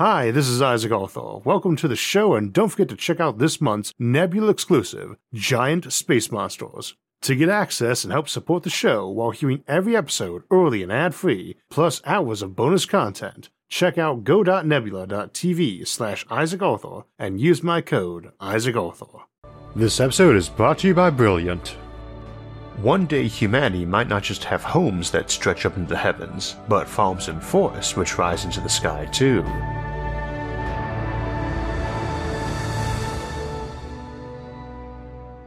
Hi, this is Isaac Arthur. Welcome to the show, and don't forget to check out this month's Nebula exclusive, Giant Space Monsters. To get access and help support the show while hearing every episode early and ad free, plus hours of bonus content, check out go.nebula.tv slash Isaac Arthur and use my code Isaac Arthur. This episode is brought to you by Brilliant. One day humanity might not just have homes that stretch up into the heavens, but farms and forests which rise into the sky too.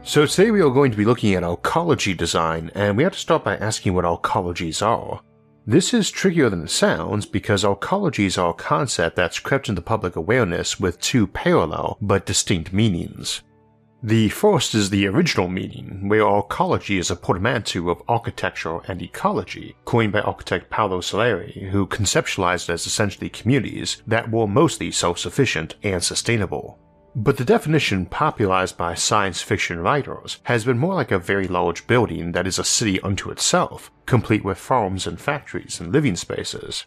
So today we are going to be looking at arcology design, and we have to start by asking what arcologies are. This is trickier than it sounds because arcologies are a concept that's crept into public awareness with two parallel but distinct meanings. The first is the original meaning, where arcology is a portmanteau of architecture and ecology, coined by architect Paolo Soleri, who conceptualized it as essentially communities that were mostly self sufficient and sustainable. But the definition popularized by science fiction writers has been more like a very large building that is a city unto itself, complete with farms and factories and living spaces.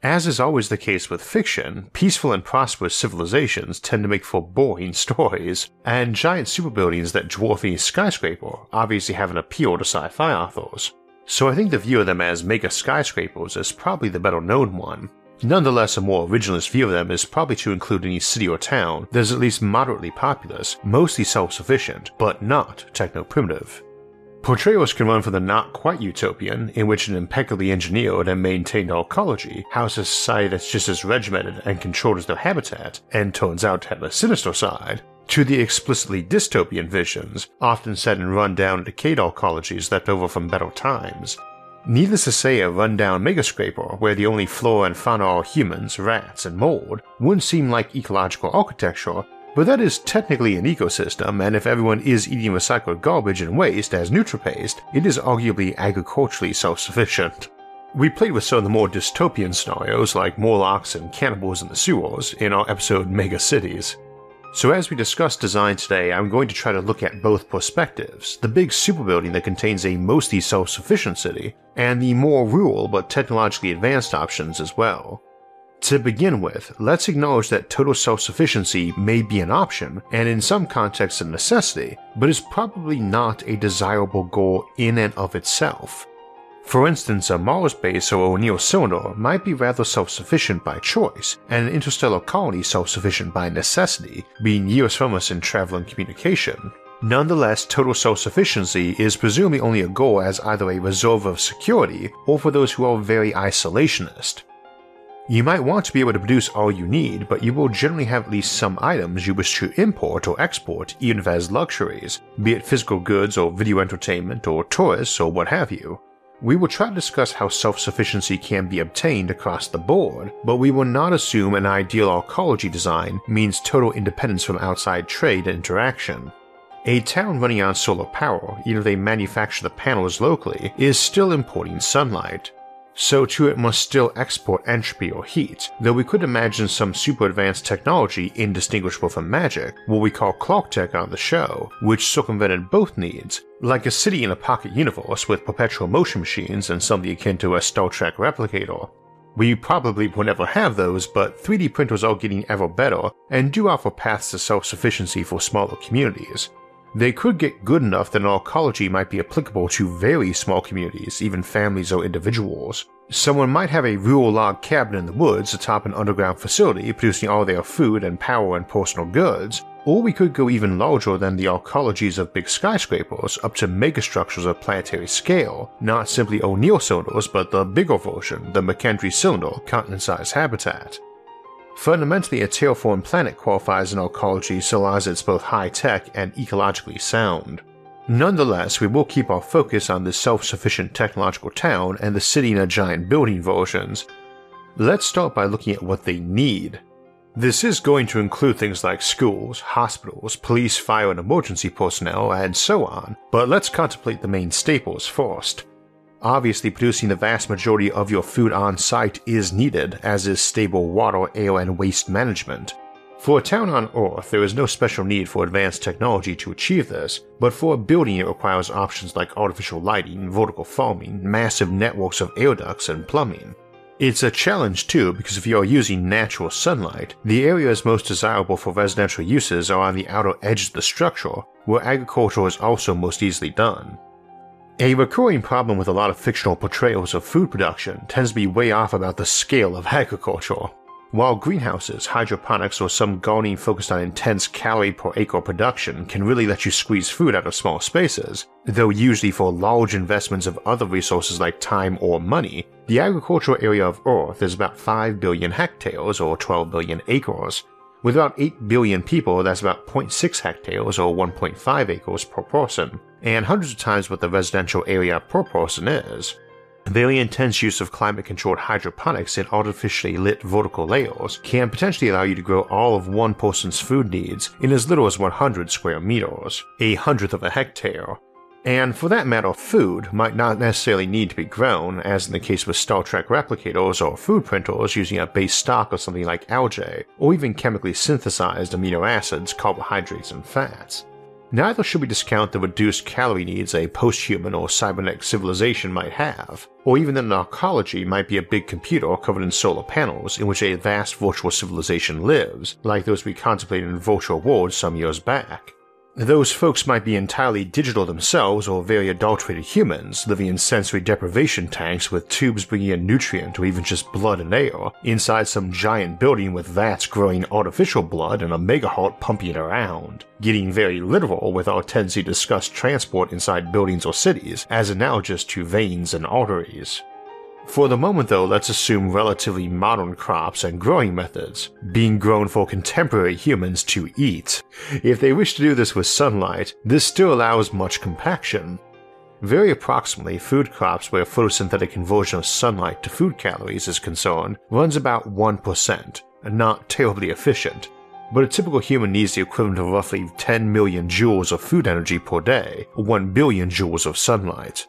As is always the case with fiction, peaceful and prosperous civilizations tend to make for boring stories, and giant superbuildings that dwarf any skyscraper obviously have an appeal to sci fi authors. So I think the view of them as mega skyscrapers is probably the better known one, Nonetheless, a more originalist view of them is probably to include any city or town that is at least moderately populous, mostly self sufficient, but not techno primitive. Portrayals can run from the not quite utopian, in which an impeccably engineered and maintained arcology houses a society that's just as regimented and controlled as their habitat, and turns out to have a sinister side, to the explicitly dystopian visions, often set in run-down and decayed arcologies left over from better times, Needless to say, a rundown megascraper where the only flora and fauna are humans, rats, and mold wouldn't seem like ecological architecture, but that is technically an ecosystem, and if everyone is eating recycled garbage and waste as NutriPaste, it is arguably agriculturally self sufficient. We played with some of the more dystopian scenarios like Morlocks and cannibals in the sewers in our episode Mega Cities. So, as we discuss design today, I'm going to try to look at both perspectives the big super building that contains a mostly self sufficient city, and the more rural but technologically advanced options as well. To begin with, let's acknowledge that total self sufficiency may be an option, and in some contexts a necessity, but is probably not a desirable goal in and of itself. For instance, a Mars base or O'Neill cylinder might be rather self sufficient by choice, and an interstellar colony self sufficient by necessity, being years from us in travel and communication. Nonetheless, total self sufficiency is presumably only a goal as either a reserve of security or for those who are very isolationist. You might want to be able to produce all you need, but you will generally have at least some items you wish to import or export, even if as luxuries, be it physical goods or video entertainment or tourists or what have you. We will try to discuss how self sufficiency can be obtained across the board, but we will not assume an ideal arcology design means total independence from outside trade and interaction. A town running on solar power, even if they manufacture the panels locally, is still importing sunlight. So too it must still export entropy or heat, though we could imagine some super advanced technology indistinguishable from magic, what we call Clarketech on the show, which circumvented both needs, like a city in a pocket universe with perpetual motion machines and something akin to a Star Trek replicator. We probably will never have those, but 3D printers are getting ever better and do offer paths to self sufficiency for smaller communities, they could get good enough that an arcology might be applicable to very small communities, even families or individuals. Someone might have a rural log cabin in the woods atop an underground facility producing all their food and power and personal goods, or we could go even larger than the arcologies of big skyscrapers up to megastructures of planetary scale, not simply O'Neill cylinders but the bigger version, the McKendree cylinder continent-sized habitat. Fundamentally, a terraformed planet qualifies in arcology so long as it's both high tech and ecologically sound. Nonetheless, we will keep our focus on the self sufficient technological town and the city in a giant building versions. Let's start by looking at what they need. This is going to include things like schools, hospitals, police, fire, and emergency personnel, and so on, but let's contemplate the main staples first. Obviously, producing the vast majority of your food on site is needed, as is stable water, air, and waste management. For a town on Earth, there is no special need for advanced technology to achieve this, but for a building it requires options like artificial lighting, vertical farming, massive networks of air ducts, and plumbing. It's a challenge too because if you are using natural sunlight, the areas most desirable for residential uses are on the outer edge of the structure, where agriculture is also most easily done. A recurring problem with a lot of fictional portrayals of food production tends to be way off about the scale of agriculture. While greenhouses, hydroponics, or some gardening focused on intense calorie per acre production can really let you squeeze food out of small spaces, though usually for large investments of other resources like time or money, the agricultural area of Earth is about 5 billion hectares or 12 billion acres. With about 8 billion people, that's about 0.6 hectares or 1.5 acres per person, and hundreds of times what the residential area per person is. Very intense use of climate controlled hydroponics in artificially lit vertical layers can potentially allow you to grow all of one person's food needs in as little as 100 square meters, a hundredth of a hectare. And for that matter, food might not necessarily need to be grown, as in the case with Star Trek replicators or food printers using a base stock of something like algae, or even chemically synthesized amino acids, carbohydrates, and fats. Neither should we discount the reduced calorie needs a post-human or cybernetic civilization might have, or even that an arcology might be a big computer covered in solar panels in which a vast virtual civilization lives, like those we contemplated in Virtual World some years back. Those folks might be entirely digital themselves or very adulterated humans living in sensory deprivation tanks with tubes bringing in nutrient or even just blood and air inside some giant building with vats growing artificial blood and a megaheart pumping it around, getting very literal with our tendency to discuss transport inside buildings or cities as analogous to veins and arteries. For the moment, though, let's assume relatively modern crops and growing methods, being grown for contemporary humans to eat. If they wish to do this with sunlight, this still allows much compaction. Very approximately, food crops where photosynthetic conversion of sunlight to food calories is concerned runs about 1%, not terribly efficient, but a typical human needs the equivalent of roughly 10 million joules of food energy per day, 1 billion joules of sunlight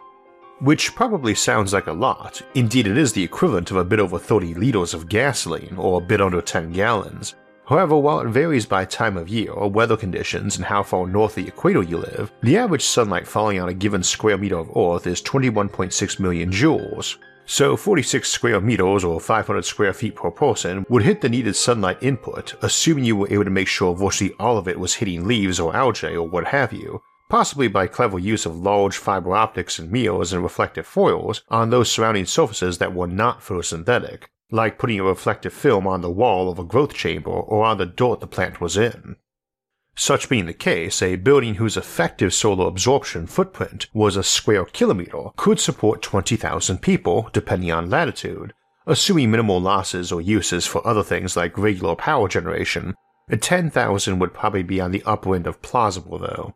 which probably sounds like a lot, indeed it is the equivalent of a bit over 30 litres of gasoline or a bit under 10 gallons. However, while it varies by time of year, weather conditions, and how far north of the equator you live, the average sunlight falling on a given square meter of Earth is 21.6 million joules. So 46 square meters or 500 square feet per person would hit the needed sunlight input, assuming you were able to make sure virtually all of it was hitting leaves or algae or what have you, possibly by clever use of large fiber optics and mirrors and reflective foils on those surrounding surfaces that were not photosynthetic, like putting a reflective film on the wall of a growth chamber or on the dirt the plant was in. Such being the case, a building whose effective solar absorption footprint was a square kilometer could support 20,000 people, depending on latitude, assuming minimal losses or uses for other things like regular power generation. 10,000 would probably be on the upper end of plausible, though.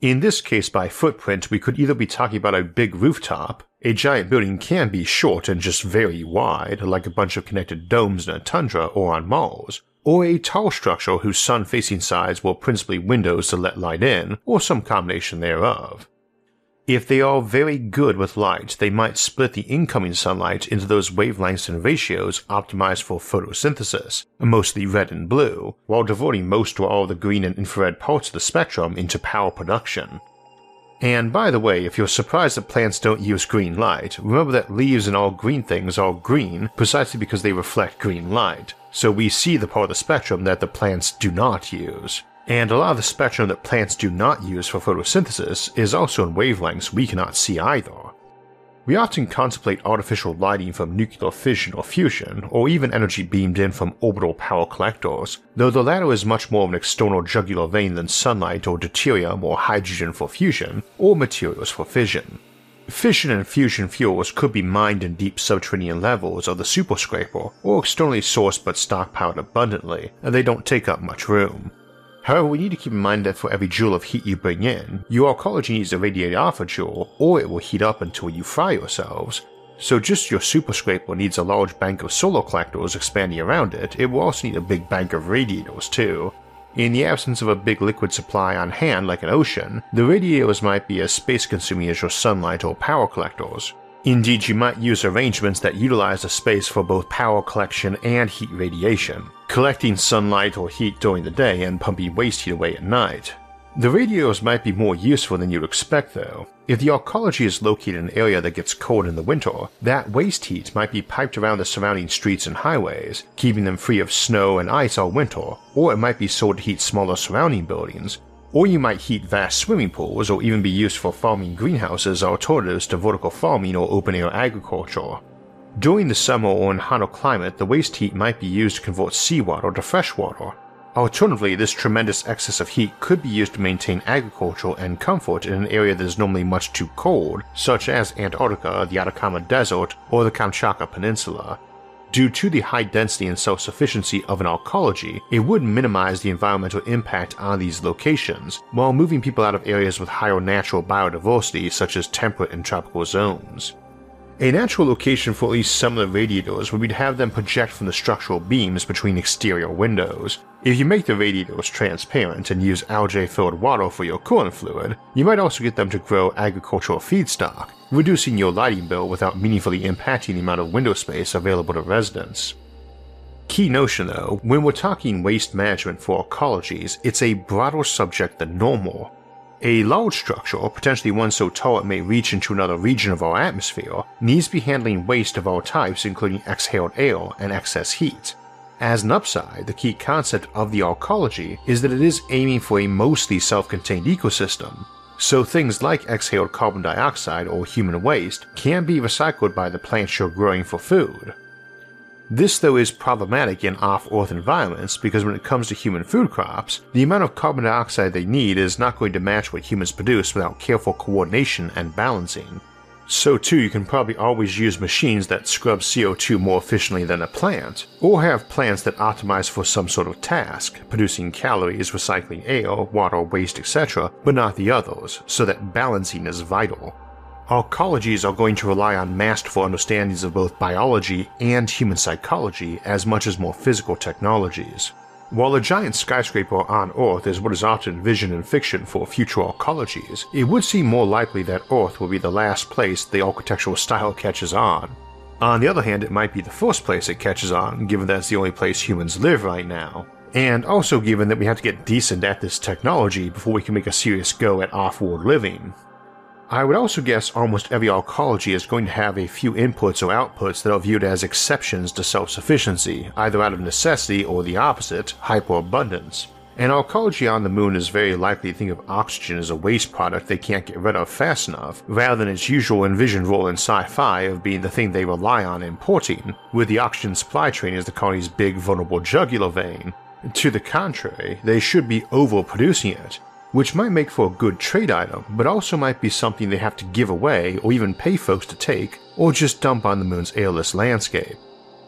In this case, by footprint, we could either be talking about a big rooftop, a giant building can be short and just very wide, like a bunch of connected domes in a tundra or on Mars, or a tall structure whose sun facing sides were principally windows to let light in, or some combination thereof. If they are very good with light, they might split the incoming sunlight into those wavelengths and ratios optimized for photosynthesis, mostly red and blue, while diverting most or all the green and infrared parts of the spectrum into power production. And by the way, if you're surprised that plants don't use green light, remember that leaves and all green things are green precisely because they reflect green light, so we see the part of the spectrum that the plants do not use and a lot of the spectrum that plants do not use for photosynthesis is also in wavelengths we cannot see either. We often contemplate artificial lighting from nuclear fission or fusion, or even energy beamed in from orbital power collectors, though the latter is much more of an external jugular vein than sunlight or deuterium or hydrogen for fusion, or materials for fission. Fission and fusion fuels could be mined in deep subterranean levels of the superscraper, or externally sourced but stockpiled abundantly, and they don't take up much room. However, we need to keep in mind that for every joule of heat you bring in, your arcology needs to radiate off a joule, or it will heat up until you fry yourselves. So just your super scraper needs a large bank of solar collectors expanding around it, it will also need a big bank of radiators too. In the absence of a big liquid supply on hand like an ocean, the radiators might be as space consuming as your sunlight or power collectors. Indeed, you might use arrangements that utilize the space for both power collection and heat radiation, collecting sunlight or heat during the day and pumping waste heat away at night. The radiators might be more useful than you'd expect though. If the arcology is located in an area that gets cold in the winter, that waste heat might be piped around the surrounding streets and highways, keeping them free of snow and ice all winter, or it might be sold to heat smaller surrounding buildings, or you might heat vast swimming pools or even be used for farming greenhouses or alternatives to vertical farming or open air agriculture. During the summer or in hotter climate, the waste heat might be used to convert seawater to fresh water, Alternatively, this tremendous excess of heat could be used to maintain agriculture and comfort in an area that is normally much too cold, such as Antarctica, the Atacama Desert, or the Kamchatka Peninsula. Due to the high density and self sufficiency of an arcology, it would minimize the environmental impact on these locations, while moving people out of areas with higher natural biodiversity, such as temperate and tropical zones. A natural location for at least some of the radiators would be to have them project from the structural beams between exterior windows. If you make the radiators transparent and use algae-filled water for your coolant fluid, you might also get them to grow agricultural feedstock, reducing your lighting bill without meaningfully impacting the amount of window space available to residents. Key notion though, when we're talking waste management for arcologies, it's a broader subject than normal, a large structure, potentially one so tall it may reach into another region of our atmosphere, needs to be handling waste of all types, including exhaled air and excess heat. As an upside, the key concept of the arcology is that it is aiming for a mostly self contained ecosystem, so things like exhaled carbon dioxide or human waste can be recycled by the plants you're growing for food. This, though, is problematic in off Earth environments because when it comes to human food crops, the amount of carbon dioxide they need is not going to match what humans produce without careful coordination and balancing. So, too, you can probably always use machines that scrub CO2 more efficiently than a plant, or have plants that optimize for some sort of task, producing calories, recycling air, water, waste, etc., but not the others, so that balancing is vital. Arcologies are going to rely on masterful understandings of both biology and human psychology as much as more physical technologies. While a giant skyscraper on Earth is what is often envisioned in fiction for future arcologies, it would seem more likely that Earth will be the last place the architectural style catches on. On the other hand, it might be the first place it catches on, given that it's the only place humans live right now. And also given that we have to get decent at this technology before we can make a serious go at off world living, I would also guess almost every arcology is going to have a few inputs or outputs that are viewed as exceptions to self sufficiency, either out of necessity or the opposite, hyperabundance. An arcology on the moon is very likely to think of oxygen as a waste product they can't get rid of fast enough, rather than its usual envisioned role in sci fi of being the thing they rely on importing, with the oxygen supply train as the colony's big vulnerable jugular vein. To the contrary, they should be overproducing it, which might make for a good trade item, but also might be something they have to give away or even pay folks to take, or just dump on the moon's airless landscape.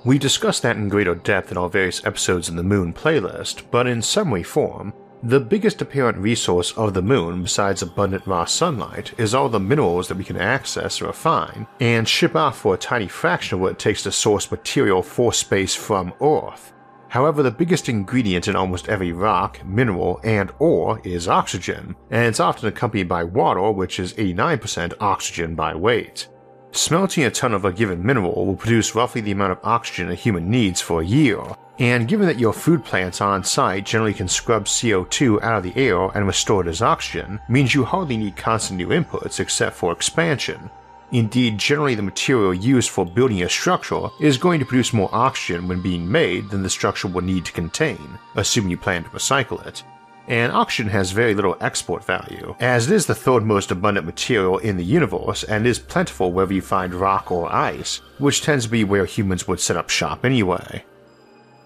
We discussed that in greater depth in our various episodes in the Moon playlist, but in summary form, the biggest apparent resource of the moon, besides abundant raw sunlight, is all the minerals that we can access or refine, and ship off for a tiny fraction of what it takes to source material for space from Earth. However, the biggest ingredient in almost every rock, mineral, and ore is oxygen, and it's often accompanied by water, which is 89% oxygen by weight. Smelting a ton of a given mineral will produce roughly the amount of oxygen a human needs for a year, and given that your food plants on site generally can scrub CO2 out of the air and restore it as oxygen, means you hardly need constant new inputs except for expansion, Indeed, generally the material used for building a structure is going to produce more oxygen when being made than the structure will need to contain, assuming you plan to recycle it. And oxygen has very little export value, as it is the third most abundant material in the universe and is plentiful wherever you find rock or ice, which tends to be where humans would set up shop anyway.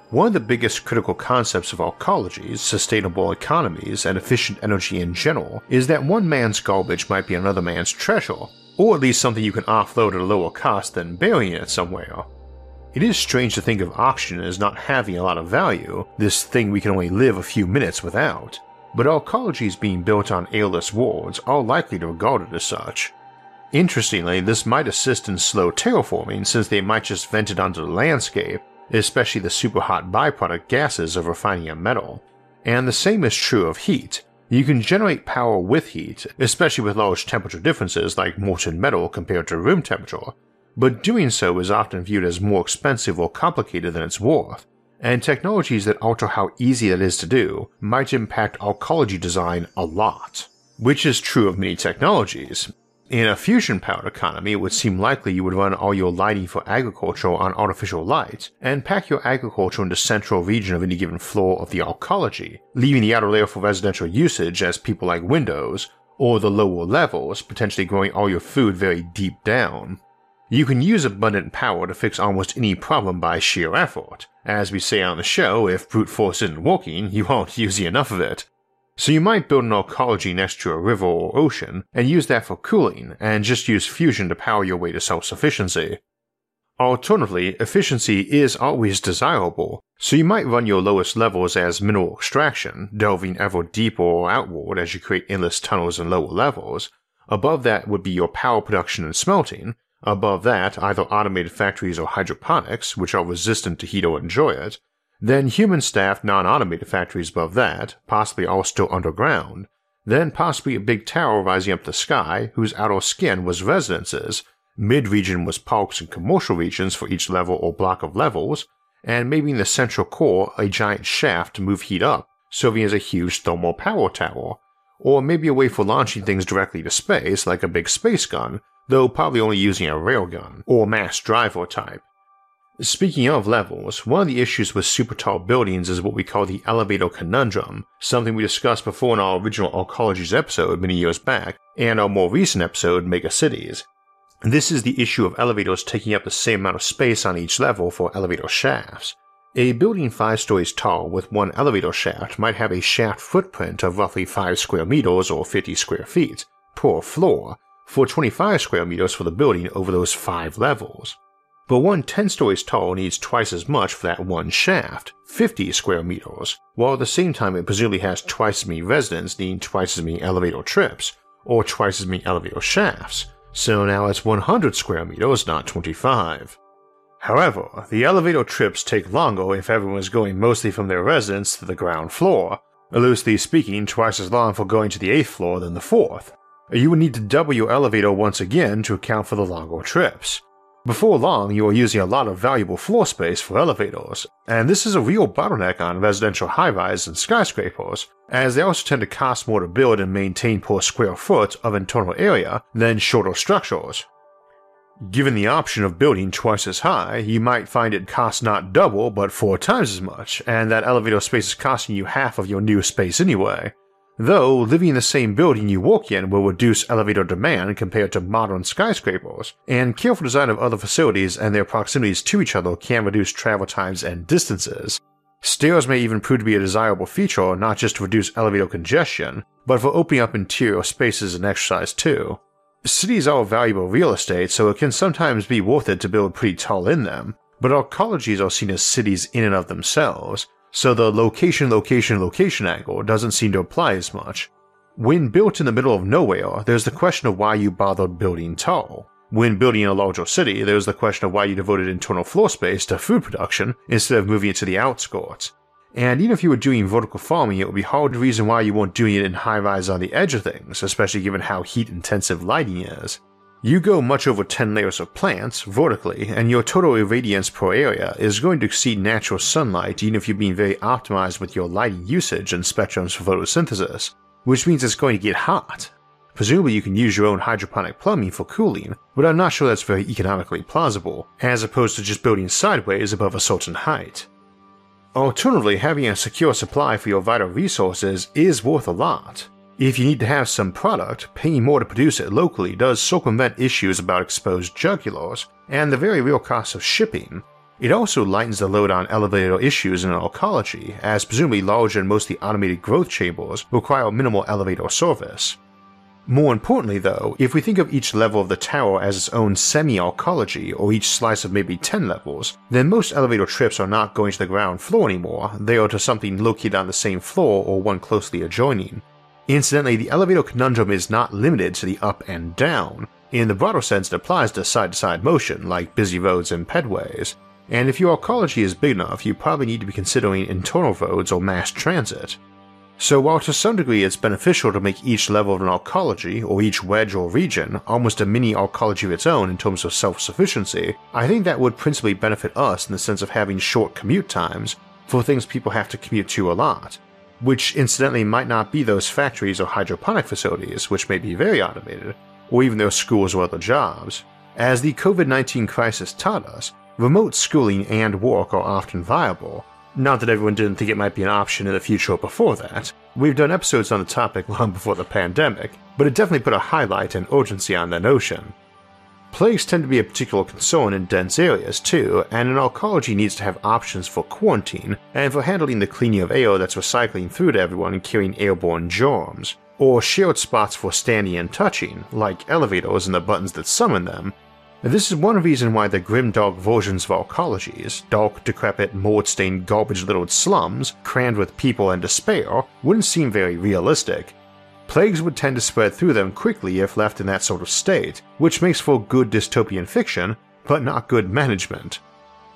One of the biggest critical concepts of arcologies, sustainable economies, and efficient energy in general is that one man's garbage might be another man's treasure, or at least something you can offload at a lower cost than burying it somewhere. It is strange to think of oxygen as not having a lot of value, this thing we can only live a few minutes without, but our arcologies being built on airless worlds are likely to regard it as such. Interestingly, this might assist in slow terraforming since they might just vent it onto the landscape, especially the super hot byproduct gases of refining a metal. And the same is true of heat, you can generate power with heat, especially with large temperature differences like molten metal compared to room temperature, but doing so is often viewed as more expensive or complicated than it's worth, and technologies that alter how easy that is to do might impact arcology design a lot. Which is true of many technologies. In a fusion powered economy, it would seem likely you would run all your lighting for agriculture on artificial light, and pack your agriculture in the central region of any given floor of the arcology, leaving the outer layer for residential usage as people like windows, or the lower levels, potentially growing all your food very deep down. You can use abundant power to fix almost any problem by sheer effort. As we say on the show, if brute force isn't working, you aren't using enough of it. So you might build an arcology next to a river or ocean and use that for cooling, and just use fusion to power your way to self sufficiency. Alternatively, efficiency is always desirable, so you might run your lowest levels as mineral extraction, delving ever deeper or outward as you create endless tunnels in lower levels. Above that would be your power production and smelting. Above that, either automated factories or hydroponics, which are resistant to heat or enjoy it. Then human staffed non automated factories above that, possibly all still underground. Then possibly a big tower rising up the sky, whose outer skin was residences, Mid region was parks and commercial regions for each level or block of levels, and maybe in the central core a giant shaft to move heat up, serving as a huge thermal power tower, or maybe a way for launching things directly to space like a big space gun, though probably only using a railgun, or mass driver type. Speaking of levels, one of the issues with super tall buildings is what we call the elevator conundrum, something we discussed before in our original Arcologies episode many years back, and our more recent episode, Mega Cities. This is the issue of elevators taking up the same amount of space on each level for elevator shafts. A building 5 stories tall with one elevator shaft might have a shaft footprint of roughly 5 square meters or 50 square feet per floor for 25 square meters for the building over those 5 levels. But one 10 stories tall needs twice as much for that one shaft, 50 square meters, while at the same time it presumably has twice as many residents needing twice as many elevator trips, or twice as many elevator shafts, so now it's 100 square meters, not 25. However, the elevator trips take longer if everyone is going mostly from their residence to the ground floor, loosely speaking, twice as long for going to the 8th floor than the 4th. You would need to double your elevator once again to account for the longer trips, before long, you are using a lot of valuable floor space for elevators, and this is a real bottleneck on residential high rises and skyscrapers, as they also tend to cost more to build and maintain per square foot of internal area than shorter structures. Given the option of building twice as high, you might find it costs not double but four times as much, and that elevator space is costing you half of your new space anyway, Though, living in the same building you work in will reduce elevator demand compared to modern skyscrapers, and careful design of other facilities and their proximities to each other can reduce travel times and distances. Stairs may even prove to be a desirable feature not just to reduce elevator congestion, but for opening up interior spaces and exercise too. Cities are valuable real estate, so it can sometimes be worth it to build pretty tall in them, but arcologies are seen as cities in and of themselves, so the location location location angle doesn't seem to apply as much. When built in the middle of nowhere, there's the question of why you bothered building tall. When building in a larger city, there's the question of why you devoted internal floor space to food production instead of moving it to the outskirts. And even if you were doing vertical farming, it would be hard to reason why you weren't doing it in high rise on the edge of things, especially given how heat intensive lighting is. You go much over 10 layers of plants vertically, and your total irradiance per area is going to exceed natural sunlight even if you're being very optimized with your lighting usage and spectrums for photosynthesis, which means it's going to get hot. Presumably, you can use your own hydroponic plumbing for cooling, but I'm not sure that's very economically plausible, as opposed to just building sideways above a certain height. Alternatively, having a secure supply for your vital resources is worth a lot, if you need to have some product, paying more to produce it locally does circumvent issues about exposed jugulars and the very real cost of shipping. It also lightens the load on elevator issues in arcology, as presumably large and mostly automated growth chambers require minimal elevator service. More importantly, though, if we think of each level of the tower as its own semi arcology or each slice of maybe 10 levels, then most elevator trips are not going to the ground floor anymore, they are to something located on the same floor or one closely adjoining, Incidentally, the elevator conundrum is not limited to the up and down. In the broader sense, it applies to side to side motion, like busy roads and pedways. And if your arcology is big enough, you probably need to be considering internal roads or mass transit. So, while to some degree it's beneficial to make each level of an arcology, or each wedge or region, almost a mini arcology of its own in terms of self sufficiency, I think that would principally benefit us in the sense of having short commute times, for things people have to commute to a lot, which incidentally might not be those factories or hydroponic facilities, which may be very automated, or even those schools or other jobs. As the COVID 19 crisis taught us, remote schooling and work are often viable. Not that everyone didn't think it might be an option in the future or before that. We've done episodes on the topic long before the pandemic, but it definitely put a highlight and urgency on the notion. Plagues tend to be a particular concern in dense areas too, and an arcology needs to have options for quarantine and for handling the cleaning of air that's recycling through to everyone and carrying airborne germs, or shared spots for standing and touching, like elevators and the buttons that summon them. This is one reason why the grimdark versions of arcologies, dark, decrepit, mold-stained, garbage-littered slums crammed with people and despair, wouldn't seem very realistic, Plagues would tend to spread through them quickly if left in that sort of state, which makes for good dystopian fiction, but not good management.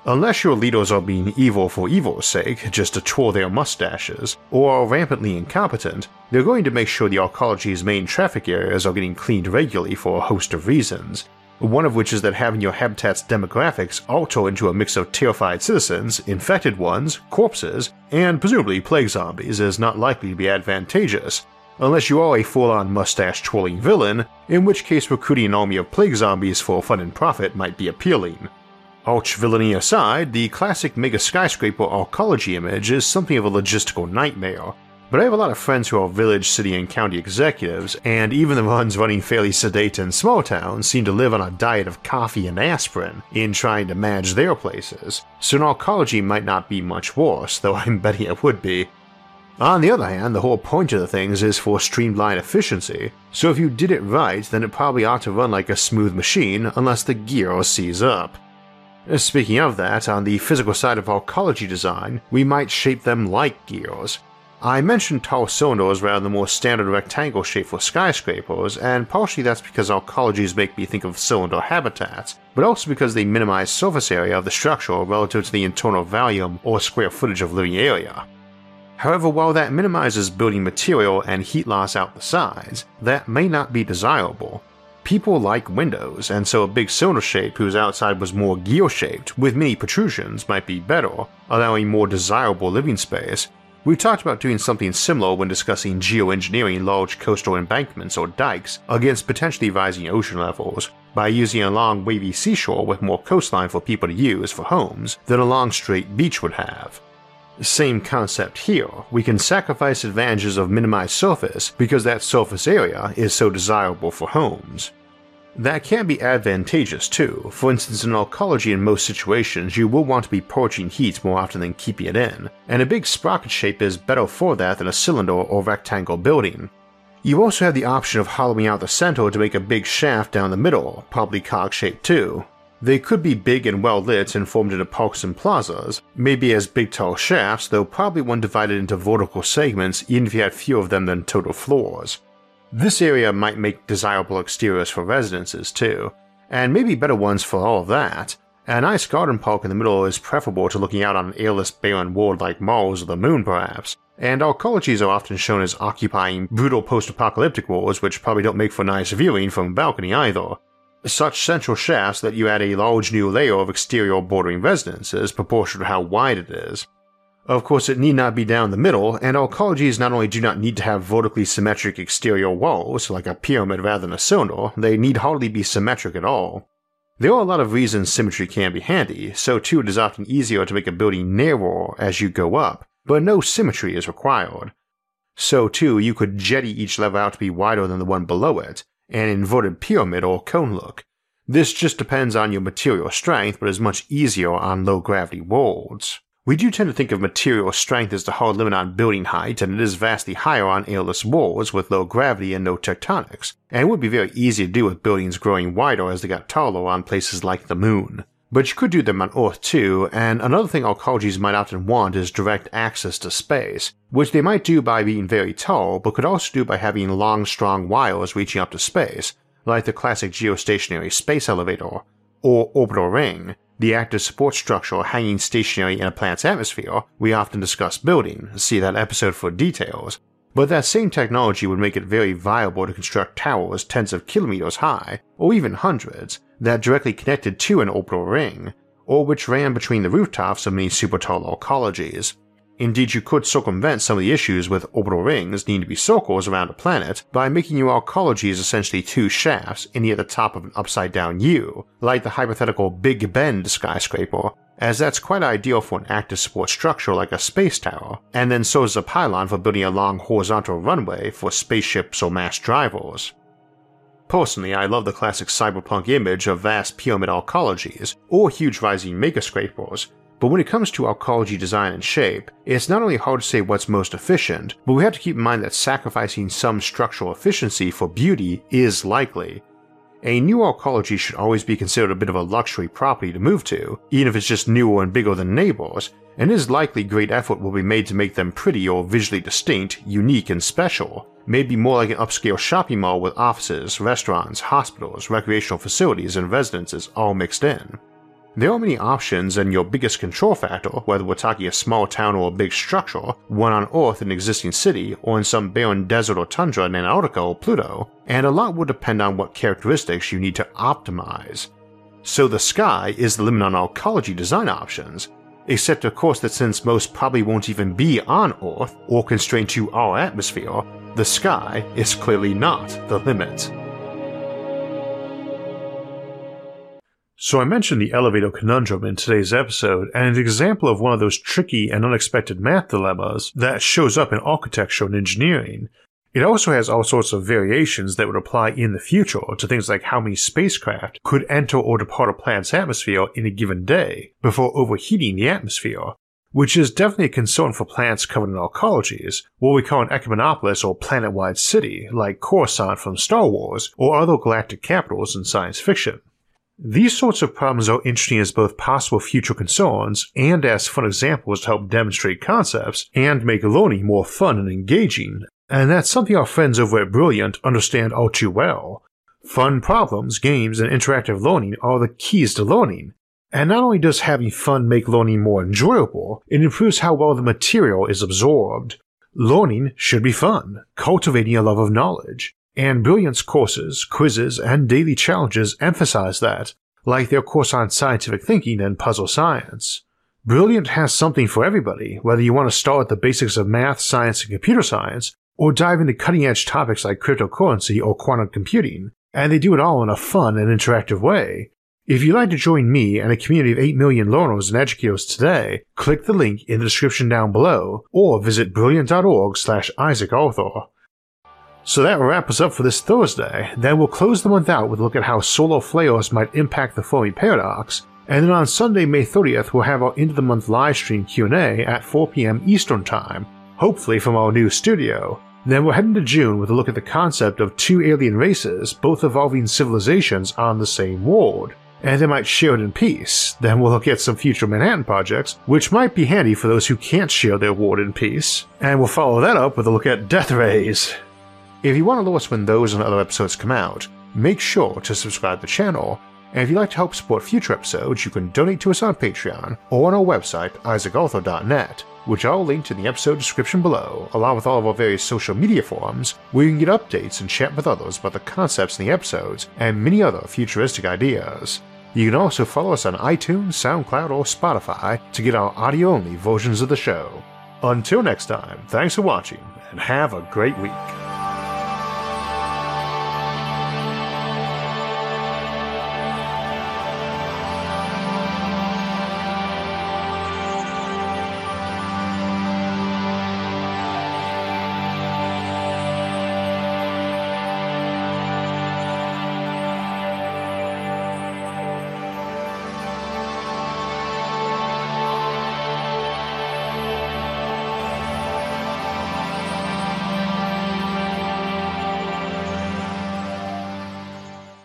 Unless your leaders are being evil for evil's sake, just to twirl their mustaches, or are rampantly incompetent, they're going to make sure the arcology's main traffic areas are getting cleaned regularly for a host of reasons, one of which is that having your habitat's demographics alter into a mix of terrified citizens, infected ones, corpses, and presumably plague zombies is not likely to be advantageous, unless you are a full on mustache twirling villain, in which case recruiting an army of plague zombies for fun and profit might be appealing. Arch villainy aside, the classic mega skyscraper arcology image is something of a logistical nightmare. But I have a lot of friends who are village, city, and county executives, and even the ones running fairly sedate in small towns seem to live on a diet of coffee and aspirin in trying to manage their places, so an arcology might not be much worse, though I'm betting it would be, on the other hand, the whole point of the things is for streamlined efficiency, so if you did it right, then it probably ought to run like a smooth machine unless the gear seize up. Uh, speaking of that, on the physical side of arcology design, we might shape them like gears. I mentioned tall cylinders rather than more standard rectangle shape for skyscrapers, and partially that's because arcologies make me think of cylinder habitats, but also because they minimize surface area of the structure relative to the internal volume or square footage of living area. However, while that minimizes building material and heat loss out the sides, that may not be desirable. People like windows, and so a big cylinder shape whose outside was more gear shaped with many protrusions might be better, allowing more desirable living space. We talked about doing something similar when discussing geoengineering large coastal embankments or dikes against potentially rising ocean levels, by using a long wavy seashore with more coastline for people to use for homes than a long straight beach would have. Same concept here, we can sacrifice advantages of minimized surface because that surface area is so desirable for homes. That can be advantageous too, for instance in arcology in most situations you will want to be purging heat more often than keeping it in, and a big sprocket shape is better for that than a cylinder or rectangle building. You also have the option of hollowing out the center to make a big shaft down the middle, probably cog shaped too, they could be big and well lit and formed into parks and plazas, maybe as big tall shafts, though probably one divided into vertical segments even if you had fewer of them than total floors. This area might make desirable exteriors for residences too, and maybe better ones for all of that. A nice garden park in the middle is preferable to looking out on an airless barren world like Mars or the Moon perhaps, and arcologies are often shown as occupying brutal post-apocalyptic worlds which probably don't make for nice viewing from a balcony either, such central shafts that you add a large new layer of exterior bordering residences proportional to how wide it is. Of course, it need not be down the middle, and arcologies not only do not need to have vertically symmetric exterior walls, like a pyramid rather than a cylinder, they need hardly be symmetric at all. There are a lot of reasons symmetry can be handy, so too it is often easier to make a building narrower as you go up, but no symmetry is required. So too, you could jetty each level out to be wider than the one below it, an inverted pyramid or cone look. This just depends on your material strength, but is much easier on low gravity worlds. We do tend to think of material strength as the hard limit on building height, and it is vastly higher on airless worlds with low gravity and no tectonics, and it would be very easy to do with buildings growing wider as they got taller on places like the moon. But you could do them on Earth too, and another thing arcologies might often want is direct access to space, which they might do by being very tall, but could also do by having long, strong wires reaching up to space, like the classic geostationary space elevator, or orbital ring, the active support structure hanging stationary in a planet's atmosphere. We often discuss building, see that episode for details, but that same technology would make it very viable to construct towers tens of kilometers high, or even hundreds, that directly connected to an orbital ring, or which ran between the rooftops of many super tall arcologies. Indeed, you could circumvent some of the issues with orbital rings needing to be circles around a planet by making your arcologies essentially two shafts any at the top of an upside down U, like the hypothetical Big Bend skyscraper, as that's quite ideal for an active support structure like a space tower, and then so is a pylon for building a long horizontal runway for spaceships or mass drivers. Personally, I love the classic cyberpunk image of vast pyramid arcologies, or huge rising megascrapers, but when it comes to arcology design and shape, it's not only hard to say what's most efficient, but we have to keep in mind that sacrificing some structural efficiency for beauty is likely. A new arcology should always be considered a bit of a luxury property to move to, even if it's just newer and bigger than neighbors, and it is likely great effort will be made to make them pretty or visually distinct, unique, and special. Maybe more like an upscale shopping mall with offices, restaurants, hospitals, recreational facilities, and residences all mixed in. There are many options, and your biggest control factor, whether we're talking a small town or a big structure, one on Earth, in an existing city, or in some barren desert or tundra in Antarctica or Pluto, and a lot will depend on what characteristics you need to optimize. So the sky is the limit on arcology design options, except of course that since most probably won't even be on Earth or constrained to our atmosphere, the sky is clearly not the limit. So I mentioned the elevator conundrum in today's episode, and an example of one of those tricky and unexpected math dilemmas that shows up in architecture and engineering. It also has all sorts of variations that would apply in the future to things like how many spacecraft could enter or depart a planet's atmosphere in a given day before overheating the atmosphere, which is definitely a concern for planets covered in arcologies, what we call an ecumenopolis or planet-wide city, like Coruscant from Star Wars, or other galactic capitals in science fiction. These sorts of problems are interesting as both possible future concerns and as fun examples to help demonstrate concepts and make learning more fun and engaging, and that's something our friends over at Brilliant understand all too well. Fun problems, games, and interactive learning are the keys to learning. And not only does having fun make learning more enjoyable, it improves how well the material is absorbed. Learning should be fun, cultivating a love of knowledge and Brilliant's courses, quizzes, and daily challenges emphasize that, like their course on scientific thinking and puzzle science. Brilliant has something for everybody, whether you want to start with the basics of math, science, and computer science, or dive into cutting edge topics like cryptocurrency or quantum computing, and they do it all in a fun and interactive way. If you'd like to join me and a community of 8 million learners and educators today, click the link in the description down below or visit brilliant.org slash Isaac Arthur. So that wraps us up for this Thursday. Then we'll close the month out with a look at how solar flares might impact the Fermi paradox. And then on Sunday, May 30th, we'll have our end of the month live stream Q&A at 4 p.m. Eastern Time, hopefully from our new studio. Then we're heading into June with a look at the concept of two alien races, both evolving civilizations on the same world. And they might share it in peace. Then we'll look at some future Manhattan projects, which might be handy for those who can't share their world in peace. And we'll follow that up with a look at death rays. If you want to know us when those and other episodes come out, make sure to subscribe to the channel, and if you'd like to help support future episodes, you can donate to us on Patreon or on our website, isaacarthur.net, which I'll link to in the episode description below, along with all of our various social media forums, where you can get updates and chat with others about the concepts in the episodes and many other futuristic ideas. You can also follow us on iTunes, SoundCloud, or Spotify to get our audio only versions of the show. Until next time, thanks for watching, and have a great week.